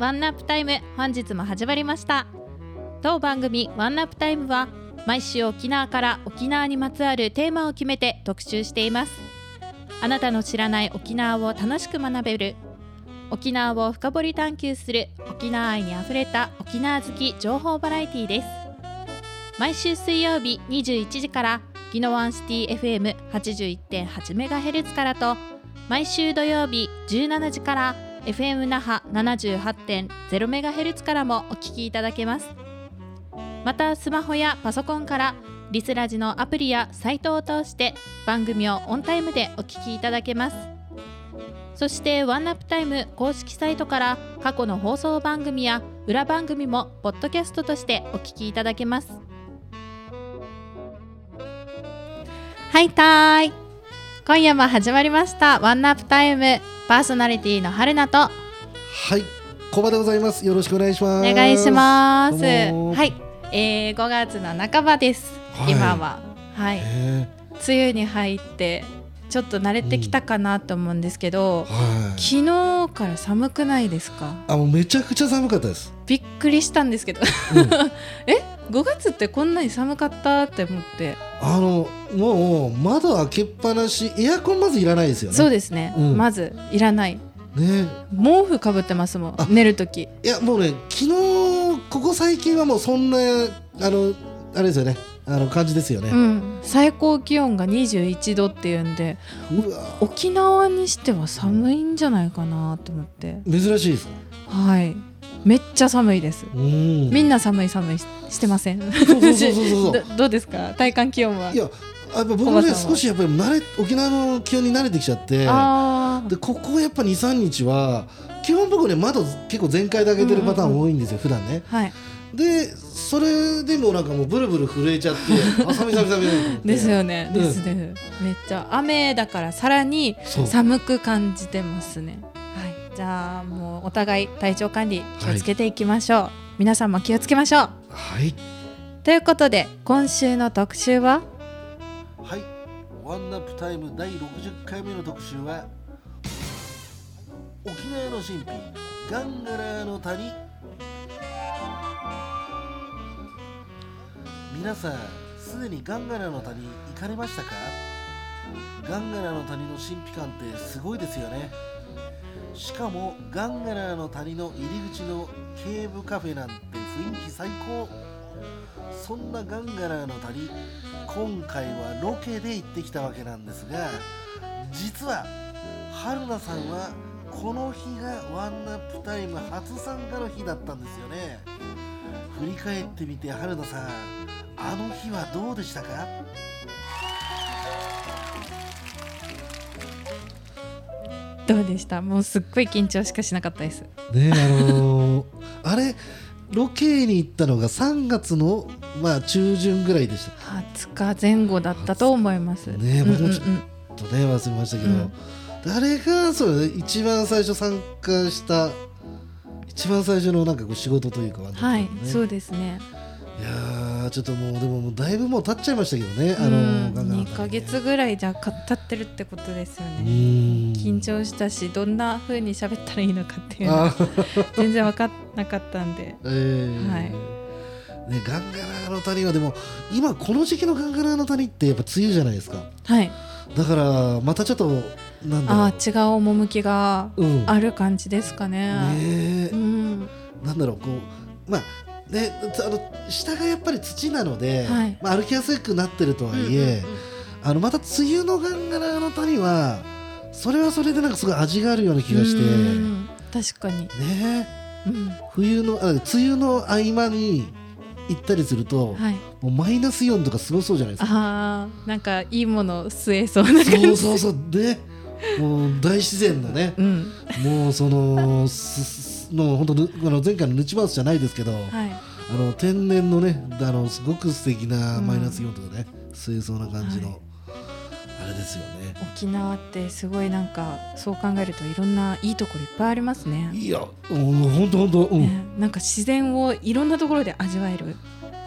ワンナップタイム本日も始まりました。当番組ワンナップタイムは毎週沖縄から沖縄にまつわるテーマを決めて特集しています。あなたの知らない沖縄を楽しく学べる沖縄を深掘り探求する沖縄愛にあふれた沖縄好き情報バラエティです。毎週水曜日21時からギノワンシティ FM81.8MHz からと毎週土曜日17時から FM 那覇 78.0MHz からもお聞きいただけます。またスマホやパソコンからリスラジのアプリやサイトを通して番組をオンタイムでお聞きいただけます。そしてワンナップタイム公式サイトから過去の放送番組や裏番組もポッドキャストとしてお聞きいただけます。はいたい今夜も始まりました。ワンナップタイム。パーソナリティの春菜と。はい、コバでございます。よろしくお願いしおます。願いします。はい、えー、5月の半ばです、はい。今は。はい。へ梅雨に入ってちょっと慣れてきたかなと思うんですけど、ーはい。昨日から寒くないですか？あ、もうめちゃくちゃ寒かったです。びっくりしたんですけど。うん。え？5月ってこんなに寒かったって思って、あの、もう窓開けっぱなし、エアコンまずいらないですよね。そうですね、うん。まずいらない。ね。毛布かぶってますもんあ。寝るときいや、もうね、昨日、ここ最近はもうそんな、あの、あれですよね。あの感じですよね。うん。最高気温が21度っていうんで沖縄にしては寒いんじゃないかなと思って。珍しいです。はい。めっちゃ寒いです。うん。みんな寒い寒いししてません。どどうですか？体感気温は？いや、やっぱ僕もね、少しやっぱり慣れ、沖縄の気温に慣れてきちゃって。あでここやっぱ23日は基本僕ね窓結構全開で開けてるパターン多いんですよ、普段ね。あはいでそれでもなんかもうブルブル震えちゃってあ寒い寒い寒い ですよね、うん。ですめっちゃ雨だからさらに寒く感じてますね。はい。じゃあもうお互い体調管理気をつけていきましょう、皆さんも気をつけましょう。はい。ということで今週の特集は？はい。ワンナップタイム第60回目の特集は沖縄の神秘ガンガラの谷皆さんすでにガンガラの谷行かれましたか？ガンガラの谷の神秘感ってすごいですよね。しかもガンガラの谷の入り口のケーブカフェなんて雰囲気最高。そんなガンガラの谷今回はロケで行ってきたわけなんですが実は春菜さんはこの日がワンナップタイム初参加の日だったんですよね。振り返ってみて春菜さんあの日はどうでしたか？どうでした？もうすっごい緊張しかしなかったです。ねあのーあれロケに行ったのが3月のまあ中旬ぐらいでした。20日前後だったと思います。ね僕もちょちょっとね忘れましたけど、うん誰がそう一番最初参加した一番最初のなんかこう仕事というかワンナップタはいそうですね。いやーちょっともうでももうだいぶもう経っちゃいましたけどね、あのうんガンガン。2ヶ月ぐらいじゃか経ってるってことですようねん。緊張したしどんな風に喋ったらいいのかっていうのあが 全然分かんなかったんで。えー。はい。ね、ガンガラの谷はでも今この時期のガンガラの谷ってやっぱ梅雨じゃないですか。はい。だからまたちょっとなんだろう。ああ違う趣がうん。ある感じですかね。ねえ。うん。なんだろうこうまあねつあの下がやっぱり土なので、はい。まあ、歩きやすくなってるとはいえ、うんうんうんあのまた梅雨のガンガラの谷はそれはそれでなんかすごい味があるような気がして。うん確かに、ねうん。冬のあ梅雨の合間に行ったりすると、はい、もうマイナスイオンとかすごそうじゃないですか。あーなんかいいもの吸えそうな感じ。そうそうそう。でもう大自然のねうんもうそのすすもう本当ぬあの前回のヌチマウスじゃないですけど、はいあの天然のねあのすごく素敵なマイナスイオンとかね、清掃な感じの、はいあれですよね。沖縄ってすごいなんかそう考えるといろんないいところいっぱいありますね。いや、うん、本当本当、うん、ねなんか自然をいろんなところで味わえる。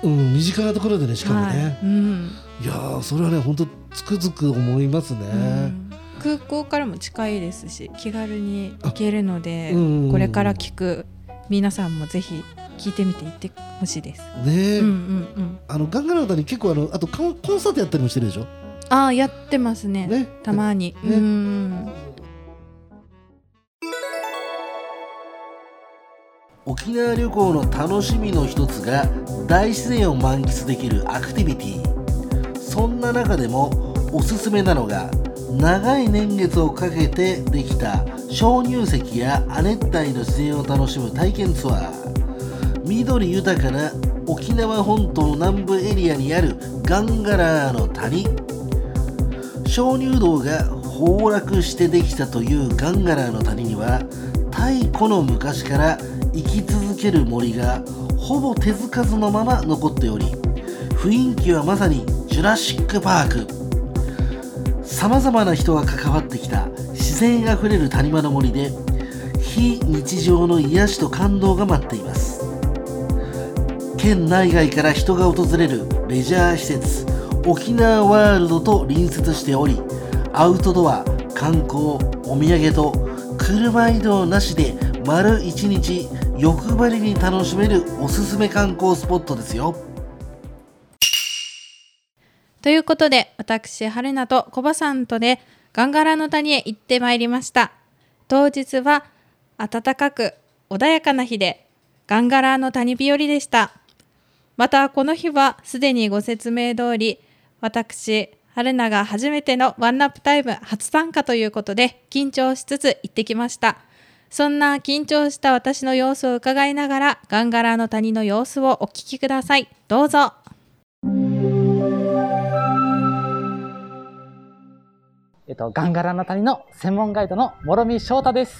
うん、身近なところでね、しかもはいね。うんい、やー、それはね、本当つくづく思いますね。うん空港からも近いですし気軽に行けるので、うんこれから聞く皆さんもぜひ聞いてみて行ってほしいです。ねえ、うんうんうん。あのガンガラの歌に結構あのあとコンコンサートやったりもしてるでしょ？ああやってますね。ね。たまに。ねうん。沖縄旅行の楽しみの一つが大自然を満喫できるアクティビティそんな中でもおすすめなのが長い年月をかけてできた鍾乳石や亜熱帯の自然を楽しむ体験ツアー緑豊かな沖縄本島南部エリアにあるガンガラーの谷。鍾乳洞が崩落してできたというガンガラーの谷には太古の昔から生き続ける森がほぼ手つかずのまま残っており雰囲気はまさにジュラシック・パーク。さまざまな人が関わってきた自然あふれる谷間の森で非日常の癒しと感動が待っています。県内外から人が訪れるレジャー施設沖縄ワールドと隣接しておりアウトドア観光お土産と車移動なしで丸1日欲張りに楽しめるおすすめ観光スポットですよ。ということで私春菜とコバさんとでガンガラの谷へ行ってまいりました。当日は暖かく穏やかな日でガンガラの谷日和でした。またこの日はすでにご説明通り私春菜が初めてのワンナップタイム初参加ということで緊張しつつ行ってきました。そんな緊張した私の様子を伺いながらガンガラの谷の様子をお聞きください。どうぞ。えっと、ガンガラの谷の専門ガイドの諸見翔太です。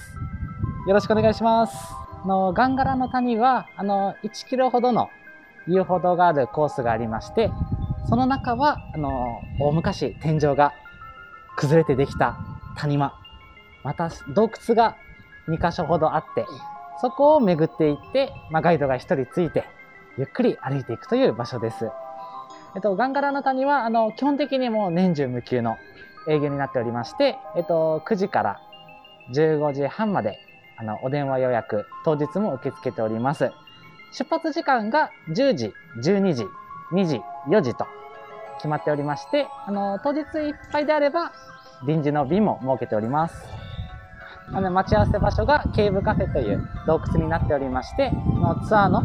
よろしくお願いします。あの、ガンガラの谷は、あの、1キロほどの遊歩道があるコースがありまして、その中は、あの、大昔天井が崩れてできた谷間、また洞窟が2箇所ほどあって、そこを巡っていって、まあ、ガイドが1人ついて、ゆっくり歩いていくという場所です。えっと、ガンガラの谷は、あの、基本的にもう年中無休の営業になっておりまして、えっと、9時から15時半まで、あの、お電話予約、当日も受け付けております。出発時間が10時、12時、2時、4時と決まっておりまして、あの、当日いっぱいであれば、臨時の便も設けております。あの、待ち合わせ場所がケーブカフェという洞窟になっておりまして、のツアーの、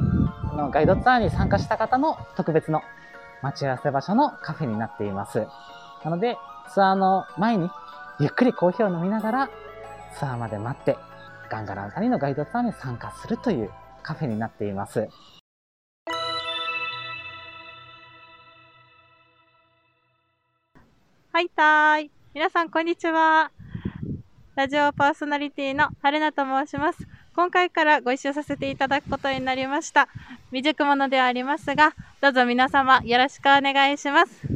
あの、ガイドツアーに参加した方の特別の待ち合わせ場所のカフェになっています。なので、ツアーの前にゆっくりコーヒーを飲みながらツアーまで待ってガンガラン谷のガイドツアーに参加するというカフェになっています。はいたーい。皆さん、こんにちは。ラジオパーソナリティの春菜と申します。今回からご一緒させていただくことになりました。未熟者ではありますが、どうぞ皆様よろしくお願いします。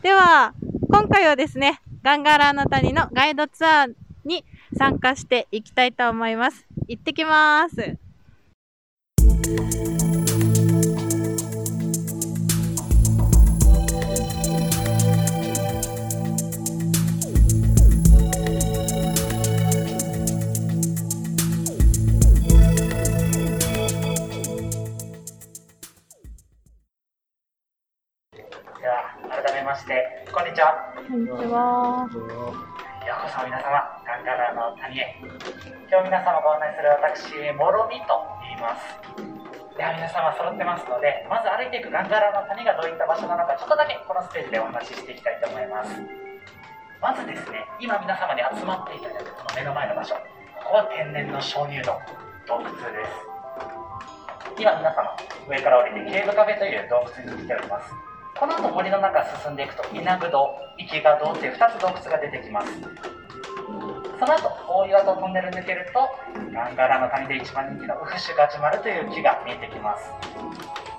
では、今回はですね、ガンガラの谷のガイドツアーに参加していきたいと思います。行ってきます。にちは。こんにちは。ようこそ皆様、ガンガラの谷へ。今日皆様ご案内する私、モロミと言います。では皆様揃ってますので、まず歩いていくガンガラの谷がどういった場所なのか、ちょっとだけこのステージでお話ししていきたいと思います。まずですね、今皆様に集まっていただくこの目の前の場所、ここは天然の鍾乳洞、洞窟です。今皆様、上から降りてケーブカフェという洞窟に来ております。この後森の中進んでいくと稲具洞、池が洞っていう2つ洞窟が出てきます。その後大岩とトンネル抜けるとガンガラの谷で一番人気のウフシュガジュマルという木が見えてきます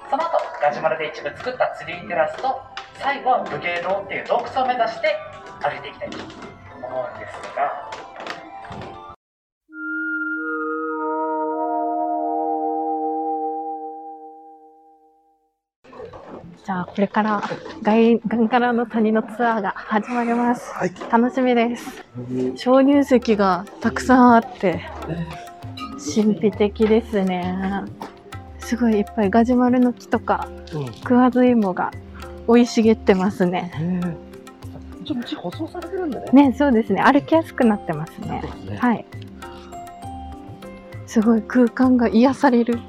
その後ガジュマルで一部作ったツリーテラスと最後は武芸堂っていう洞窟を目指して歩いていきたいと思うんですがじゃあこれからガンガラの谷のツアーが始まります。楽しみです。鍾乳石がたくさんあって神秘的ですね。すごいいっぱいガジュマルの木とかうんクワズイモが生い茂ってますね。ちょっと道舗装されてるんだね。ね、そうですね。歩きやすくなってますね。すね。はい。すごい空間が癒される。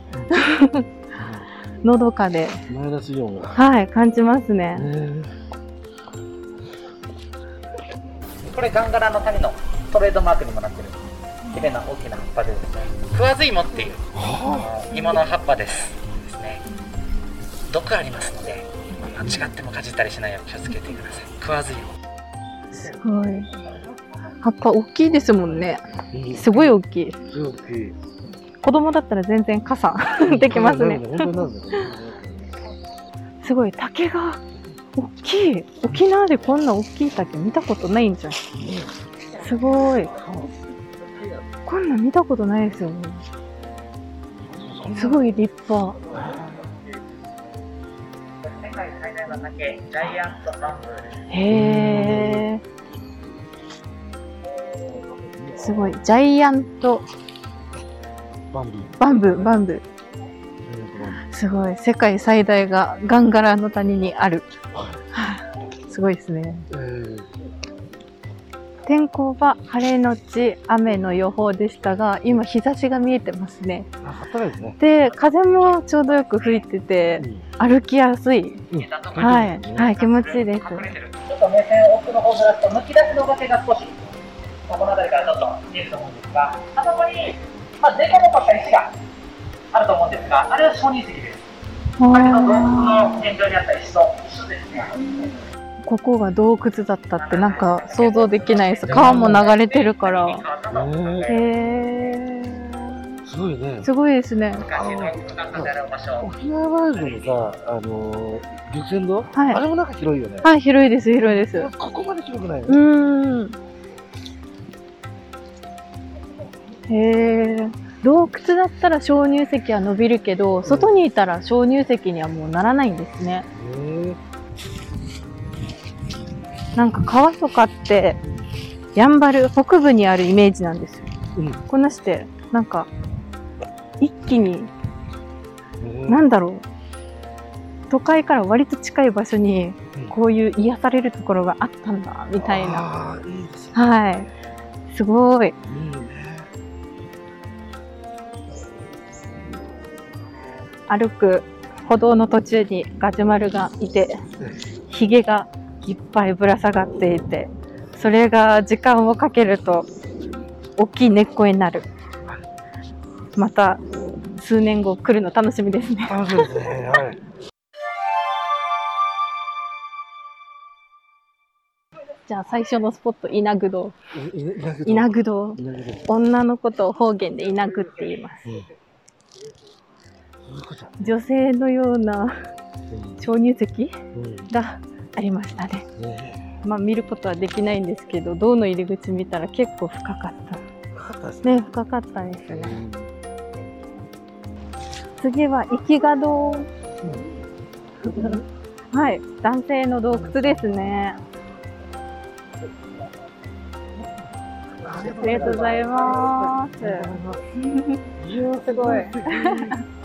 のどかで、マイナスイオンが。はい、感じますね。これガンガラの谷のトレードマークにもなってる綺麗な大きな葉っぱでですねクワズイモっていう芋の葉っぱですですね毒ありますので間違ってもかじったりしないよう気をつけてくださいクワズイモすごい。葉っぱ大きいですもんね。すごい大きい。すごい大きい。子供だったら全然傘できますね。すごい。竹が大きい。沖縄でこんな大きい竹見たことないんじゃん。すごい。こんなん見たことないですよね。すごい立派。へー。すごい。ジャイアントバンビー。バンブー、バンブー。すごい。世界最大がガンガラの谷にある。はあすごいですね。えー天候は晴れのち雨の予報でしたが、今日差しが見えてますね。あ、暖かいですね。で、風もちょうどよく吹いてて、歩きやすい。はい。はい、気持ちいいです。ちょっと目線奥の方ずらすとむき出しの崖が少しこの辺りからちょっと見えると思うんですがあそこに、まあ、デコボコした石があると思うんですがあれは鍾乳石ですあれの洞窟の天井にあった石と一緒ですねここが洞窟だったってなんか想像できないです。川も流れてるから。へー。すごいね。すごいですね。沖縄ワールドのさ、あのー、陸前堂はいあれもなんか広いよね。はい、広いです、広いです。ここまで広くないようね。ーん。へえ。洞窟だったら鍾乳石は伸びるけど、外にいたら鍾乳石にはもうならないんですね。へなんか川とかって、やんばる北部にあるイメージなんですよ。うんこんなして、なんか、一気に、え。なんだろう。都会から割と近い場所にうん、こういう癒されるところがあったんだ、みたいな。あーいいね。はい。すごい。いいね。歩く歩道の途中にガジュマルがいて、ヒゲがいっぱいぶら下がっていて、それが時間をかけると大きい根っこになる。また数年後来るの楽しみですね。楽しみですね。はい。じゃあ最初のスポット、稲具堂。稲具堂。女のことを方言で稲具って言います。そういうことだ女性のような鍾乳石うんがありましたね。ねまあ見ることはできないんですけど、銅の入り口見たら結構深かった。ね。ね、深かったですね。うん次は生きが堂。はい、男性の洞窟ですね。ありがとうございます。すごい。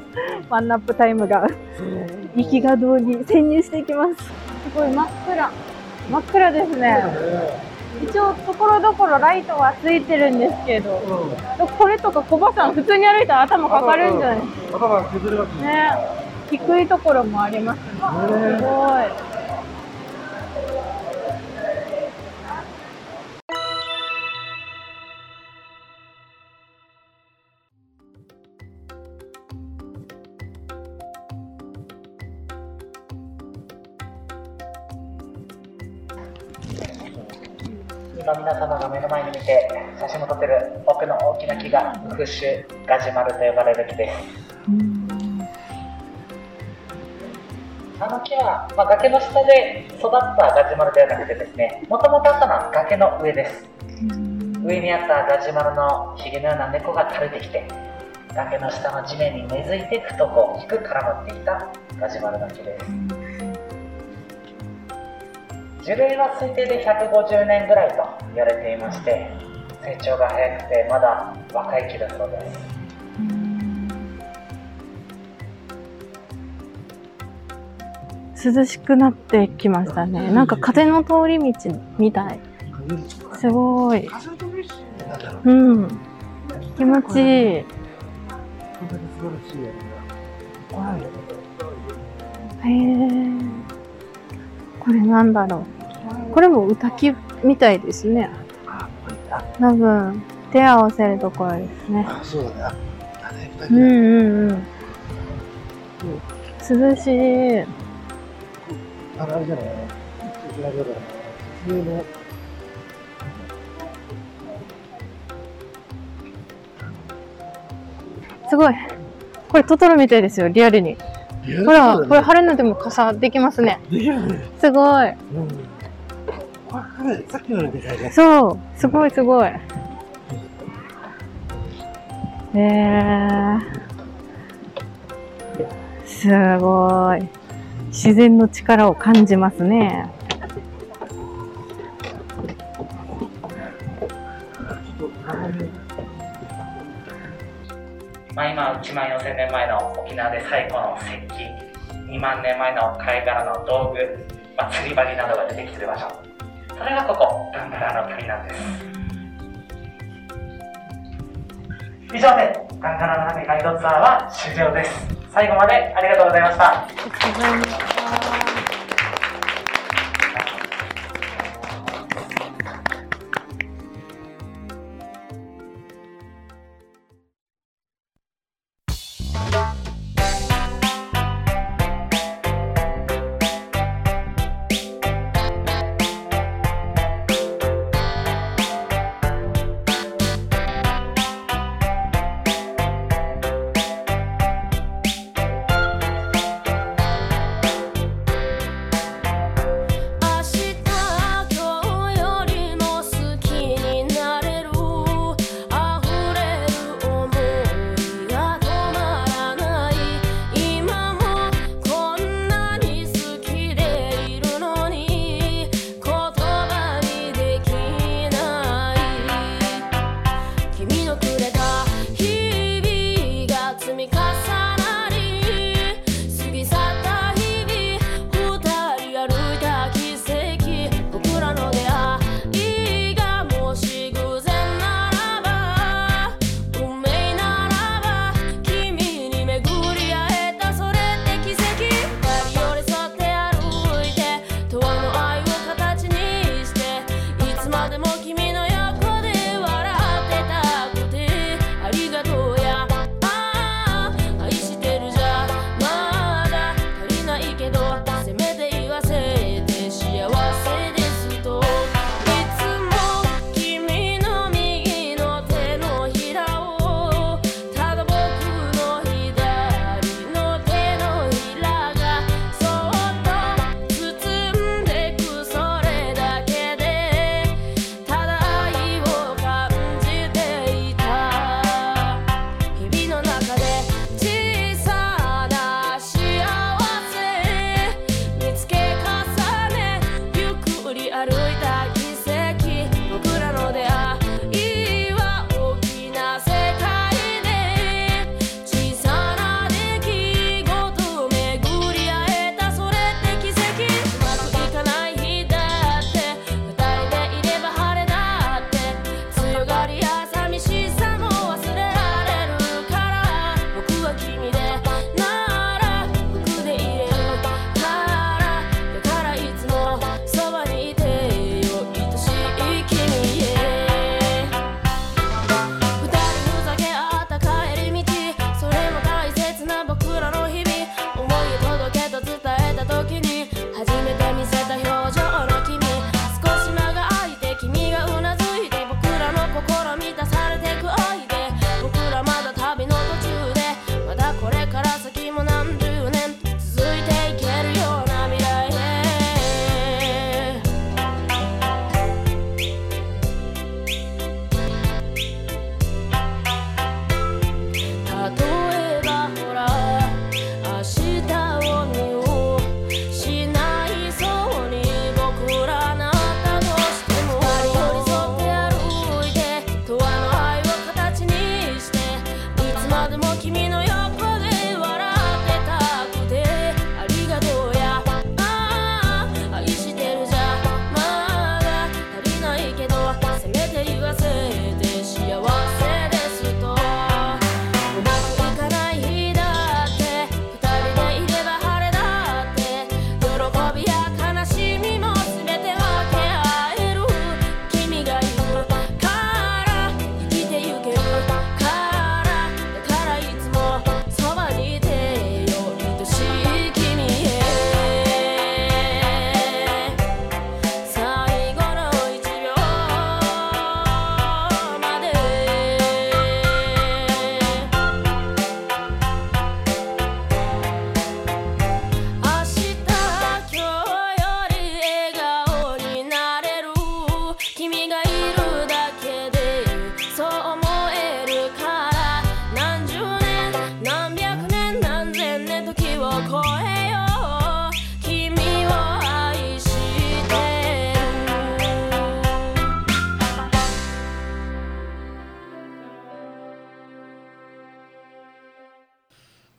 ワンナップタイムが生きが堂に潜入していきます。すごい真っ暗。真っ暗ですね。一応ところどころライトはついてるんですけど、これとか小バさん普通に歩いたら頭かかるんじゃない？ですか頭崩れますね。ね、低いところもあります。すごい。皆様が目の前に見て写真も撮ってる奥の大きな木がフッシュガジュマルと呼ばれる木です。あの木は、まあ、崖の下で育ったガジュマルではなくてですねもともとあったのは崖の上です。上にあったガジュマルのひげのような根っこが垂れてきて崖の下の地面に根付いて太く大きく絡まっていたガジュマルの木です。樹齢は推定で150年ぐらいと言われていまして成長が早くてまだ若い木だそうです涼しくなってきましたね。なんか風の通り道みたい。すごい。ううん。気持ちいい。へえ。これなんだろう。これも歌きみたいですね。多分、手合わせるところですね。あそうだね。あだね二人うん。うんうん。涼しい。あれじゃない普通の。すごい。これトトロみたいですよ、リアルに。ほら、これ晴れの。でも傘できますね。できるねすごい。うんさっきのよりでかいねそう、すごいすごい。えー、すごい。自然の力を感じますね。まあ、今1万4000年前の沖縄で最古の石器2万年前の貝殻の道具、まあ、釣り針などが出てきてる場所それがここガンダラの谷なんです。以上でガンダラの谷ガイドツアーは終了です。最後までありがとうございました。ありがとうございました。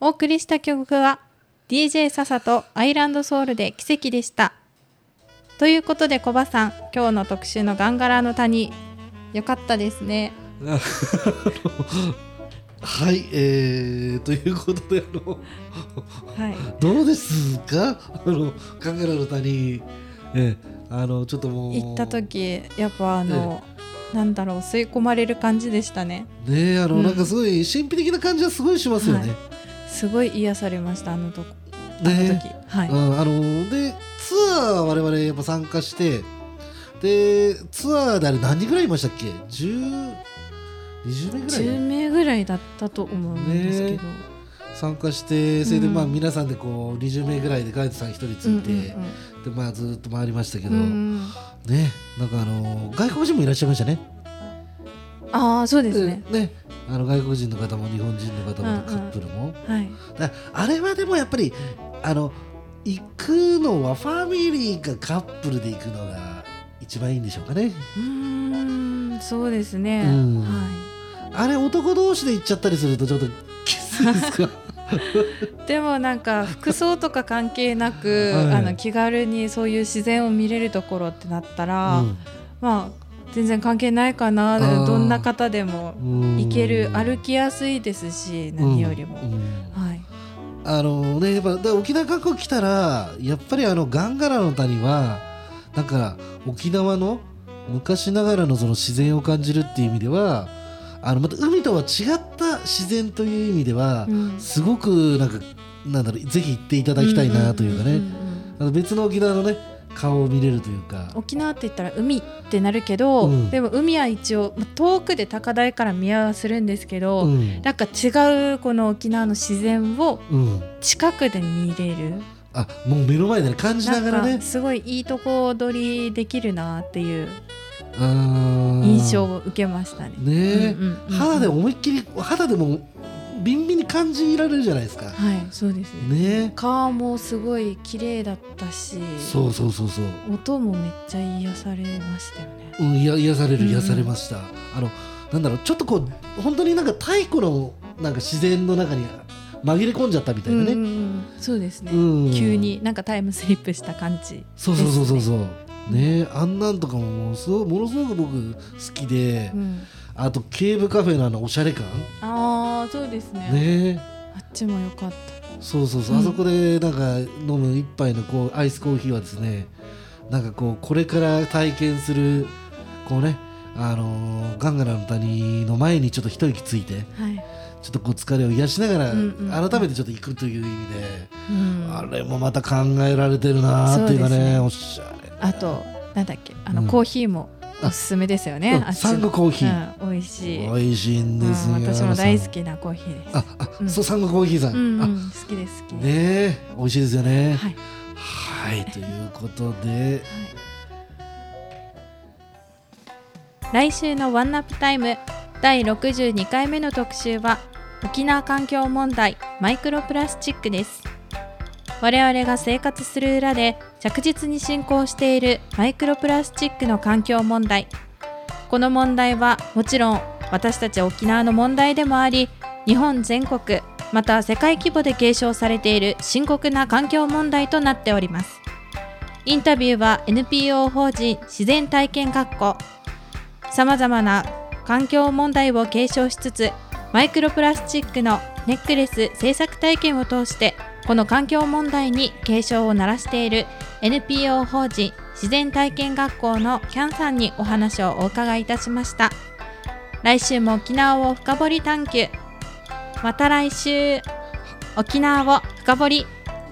お送りした曲は DJ 笹とアイランドソウルで奇跡でした。ということでコバさん今日の特集のガンガラの谷よかったですね。はい、えー、ということであのはい。どうですか？あのカンガラの谷。ええあのちょっともう。行った時やっぱあの、なんだろう吸い込まれる感じでしたね。ねえあの、うん。なんかすごい神秘的な感じはすごいしますよね。すごい癒されましたあのとこ。あのね時。はい、うん、あのでツアー我々やっぱ参加してでツアーであれ何人ぐらいいましたっけ？10 20名ぐらい？10名ぐらいだったと思うんですけど、参加してそれでうん。まあ皆さんでこう20名ぐらいでガイドさん1人ついて、うんでまあずっと回りましたけど、うんうん。うんね。なんかあの外国人もいらっしゃいましたね。ああそうですね、ねあの外国人の方も日本人の方もうんうんカップルも、はい。だあれはでもやっぱりあの行くのはファミリーかカップルで行くのが一番いいんでしょうかね。うーんそうですね、うん。はあれ男同士で行っちゃったりするとちょっときついですか？い、でもなんか服装とか関係なく、はい。あの気軽にそういう自然を見れるところってなったら、うん。まあ全然関係ないかなーどんな方でもうん。行ける歩きやすいですし何よりも、はい。あのねやっぱで沖縄観光来たらやっぱりあのガンガラの谷はなんか沖縄の昔ながらのその自然を感じるっていう意味ではあのまた海とは違った自然という意味では、うん。すごくなんかなんだろうぜひ行っていただきたいなというかね、別の沖縄のね顔を見れるというか。沖縄って言ったら海ってなるけど、うん。でも海は一応まあ遠くで高台から見はするんですけど、うん。なんか違うこの沖縄の自然をうん、近くで見れる。あもう目の前でね感じながらね。すごいいいとこ取りできるなっていう印象を受けましたね。ね。うんうん。肌で思いっきり肌でもビンビンに感じられるじゃないですか。はいそうです。ね。ねえ川もすごい綺麗だったし。そうそうそうそう、音もめっちゃ癒されましたよね。うん、いや癒される癒されました、あのなんだろうちょっとこう本当になんか太古のなんか自然の中に紛れ込んじゃったみたいなね、うんうんうん。そうですね、うん。急になんかタイムスリップした感じ。そうそうそうそうそう。ね。えあんなんとかももうすごいものすごく僕好きで、うん、あとケーブカフェのあのおしゃれ感。ああそうですね。ね。えあっちも良かった。そうそうそう、うん。あそこでなんか飲む一杯のこうアイスコーヒーはですねなんかこうこれから体験するこうねあのーガンガラの谷の前にちょっと一息ついてはい、ちょっとこう疲れを癒しながら、改めてちょっと行くという意味で、うん、あれもまた考えられてるなーっていうかねね。おしゃれあとなんだっけあの、うん。コーヒーもおすすめですよね、サンゴコーヒー、うん、美味しい。美味しいんですよ、うん、私も大好ききなコーヒーです。ああ、うん。そうサンゴコーヒーさん、あん、好きです好きです、ねえ美味しいですよね。はい、はいということで。来週のワンナップタイム第62回目の特集は沖縄環境問題マイクロプラスチックです我々が生活する裏で着実に進行しているマイクロプラスチックの環境問題。この問題はもちろん私たち沖縄の問題でもあり日本全国また世界規模で継承されている深刻な環境問題となっております。インタビューは NPO 法人自然体験学校。さまざまな環境問題を継承しつつマイクロプラスチックのネックレス制作体験を通してこの環境問題に警鐘を鳴らしている NPO 法人自然体験学校のキャンさんにお話をお伺いいたしました。来週も沖縄を深掘り探求。また来週。沖縄を深掘り。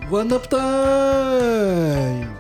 ワンナップタイム